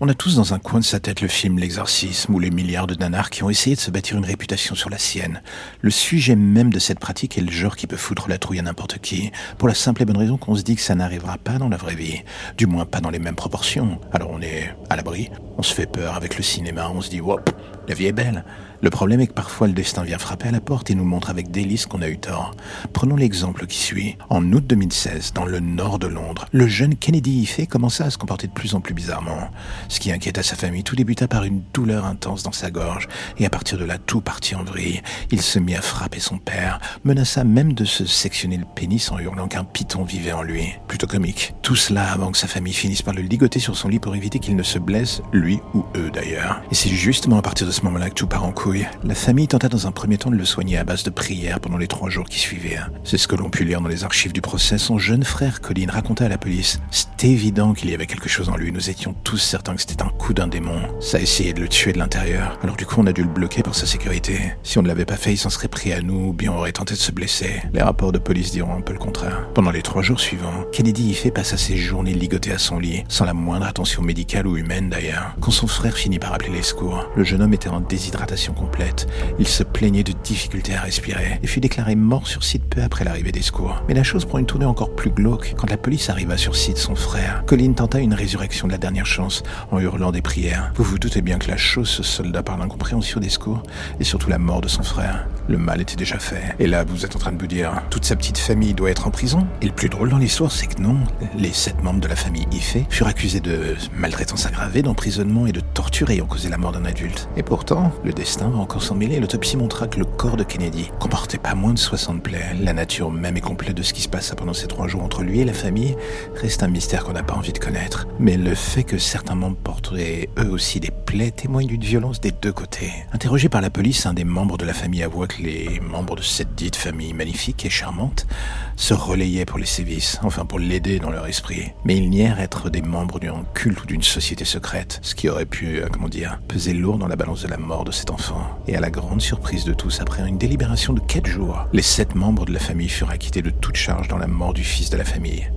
On a tous dans un coin de sa tête le film L'exorcisme ou les milliards de nanars qui ont essayé de se bâtir une réputation sur la sienne. Le sujet même de cette pratique est le genre qui peut foutre la trouille à n'importe qui, pour la simple et bonne raison qu'on se dit que ça n'arrivera pas dans la vraie vie, du moins pas dans les mêmes proportions. Alors on est à l'abri, on se fait peur avec le cinéma, on se dit hop, la vie est belle. Le problème est que parfois le destin vient frapper à la porte et nous montre avec délice qu'on a eu tort. Prenons l'exemple qui suit. En août 2016, dans le nord de Londres, le jeune Kennedy Ife commença à se comporter de plus en plus bizarrement. Ce qui inquiéta sa famille, tout débuta par une douleur intense dans sa gorge, et à partir de là, tout partit en vrille. Il se mit à frapper son père, menaça même de se sectionner le pénis en hurlant qu'un python vivait en lui. Plutôt comique. Tout cela avant que sa famille finisse par le ligoter sur son lit pour éviter qu'il ne se blesse, lui ou eux d'ailleurs. Et c'est justement à partir de ce moment-là que tout part en couille la famille tenta dans un premier temps de le soigner à base de prières pendant les trois jours qui suivaient. C'est ce que l'on put lire dans les archives du procès. Son jeune frère Colin raconta à la police C'était évident qu'il y avait quelque chose en lui. Nous étions tous certains que c'était un coup d'un démon. Ça a essayé de le tuer de l'intérieur. Alors du coup, on a dû le bloquer pour sa sécurité. Si on ne l'avait pas fait, il s'en serait pris à nous, ou bien on aurait tenté de se blesser. Les rapports de police diront un peu le contraire. Pendant les trois jours suivants, Kennedy y fait passa ses journées ligotées à son lit, sans la moindre attention médicale ou humaine d'ailleurs. Quand son frère finit par appeler les secours, le jeune homme en déshydratation complète. Il se plaignait de difficultés à respirer et fut déclaré mort sur site peu après l'arrivée des secours. Mais la chose prend une tournée encore plus glauque quand la police arriva sur site son frère. Colin tenta une résurrection de la dernière chance en hurlant des prières. Vous vous doutez bien que la chose se solda par l'incompréhension des secours et surtout la mort de son frère. Le mal était déjà fait. Et là, vous êtes en train de vous dire, toute sa petite famille doit être en prison? Et le plus drôle dans l'histoire, c'est que non. Les sept membres de la famille Ife furent accusés de maltraitance aggravée, d'emprisonnement et de torture ayant causé la mort d'un adulte. Et pourtant, le destin va encore s'en mêler. L'autopsie montra que le corps de Kennedy comportait pas moins de 60 plaies. La nature même et complète de ce qui se passa pendant ces trois jours entre lui et la famille reste un mystère qu'on n'a pas envie de connaître. Mais le fait que certains membres porteraient eux aussi des plaies témoigne d'une violence des deux côtés. Interrogé par la police, un des membres de la famille avoua que les membres de cette dite famille magnifique et charmante se relayaient pour les sévices, enfin pour l'aider dans leur esprit. Mais ils nièrent être des membres d'un culte ou d'une société secrète, ce qui aurait pu, euh, comment dire, peser lourd dans la balance de la mort de cet enfant. Et à la grande surprise de tous, après une délibération de quatre jours, les sept membres de la famille furent acquittés de toute charge dans la mort du fils de la famille.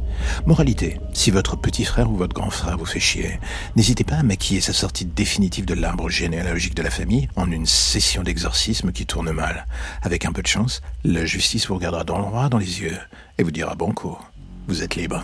Moralité, si votre petit frère ou votre grand frère vous fait chier, n'hésitez pas à maquiller sa sortie définitive de l'arbre généalogique de la famille en une session d'exorcisme qui tourne mal. Avec un peu de chance, la justice vous regardera dans le dans les yeux et vous dira banco, vous êtes libre.